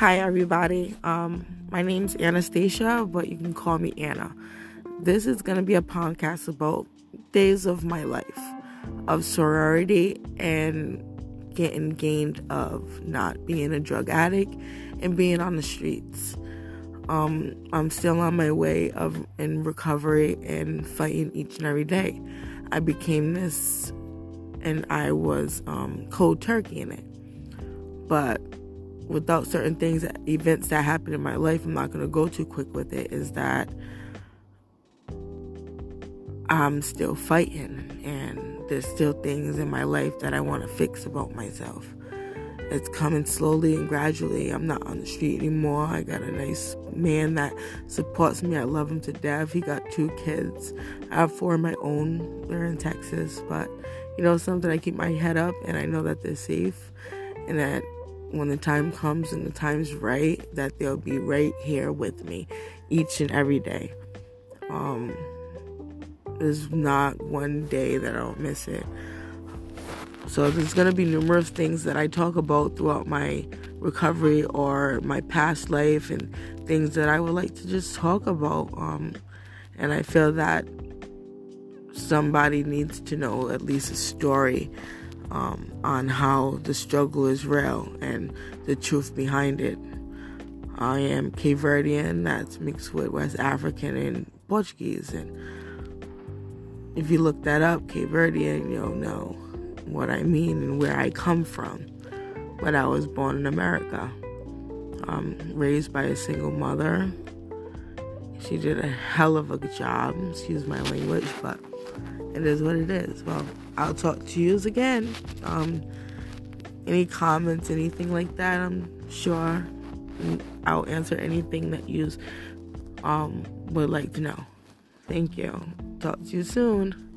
Hi, everybody. Um, my name's Anastasia, but you can call me Anna. This is going to be a podcast about days of my life of sorority and getting gained of not being a drug addict and being on the streets. Um, I'm still on my way of in recovery and fighting each and every day. I became this, and I was um, cold turkey in it. But without certain things, events that happen in my life, I'm not going to go too quick with it. Is that I'm still fighting, and there's still things in my life that I want to fix about myself. It's coming slowly and gradually. I'm not on the street anymore. I got a nice man that supports me. I love him to death. He got two kids. I have four of my own. They're in Texas, but you know, something I keep my head up and I know that they're safe and that when the time comes and the time's right, that they'll be right here with me each and every day. Um, there's not one day that I don't miss it. So there's going to be numerous things that I talk about throughout my recovery or my past life and things that I would like to just talk about. Um, and I feel that somebody needs to know at least a story um, on how the struggle is real and the truth behind it. I am Cape Verdean, that's mixed with West African and Portuguese. And if you look that up, Cape Verdean, you'll know what I mean and where I come from. But I was born in America, um, raised by a single mother. She did a hell of a job, excuse my language, but it is what it is. Well, I'll talk to you again. Um, any comments, anything like that, I'm sure I'll answer anything that you um, would like to know. Thank you. Talk to you soon.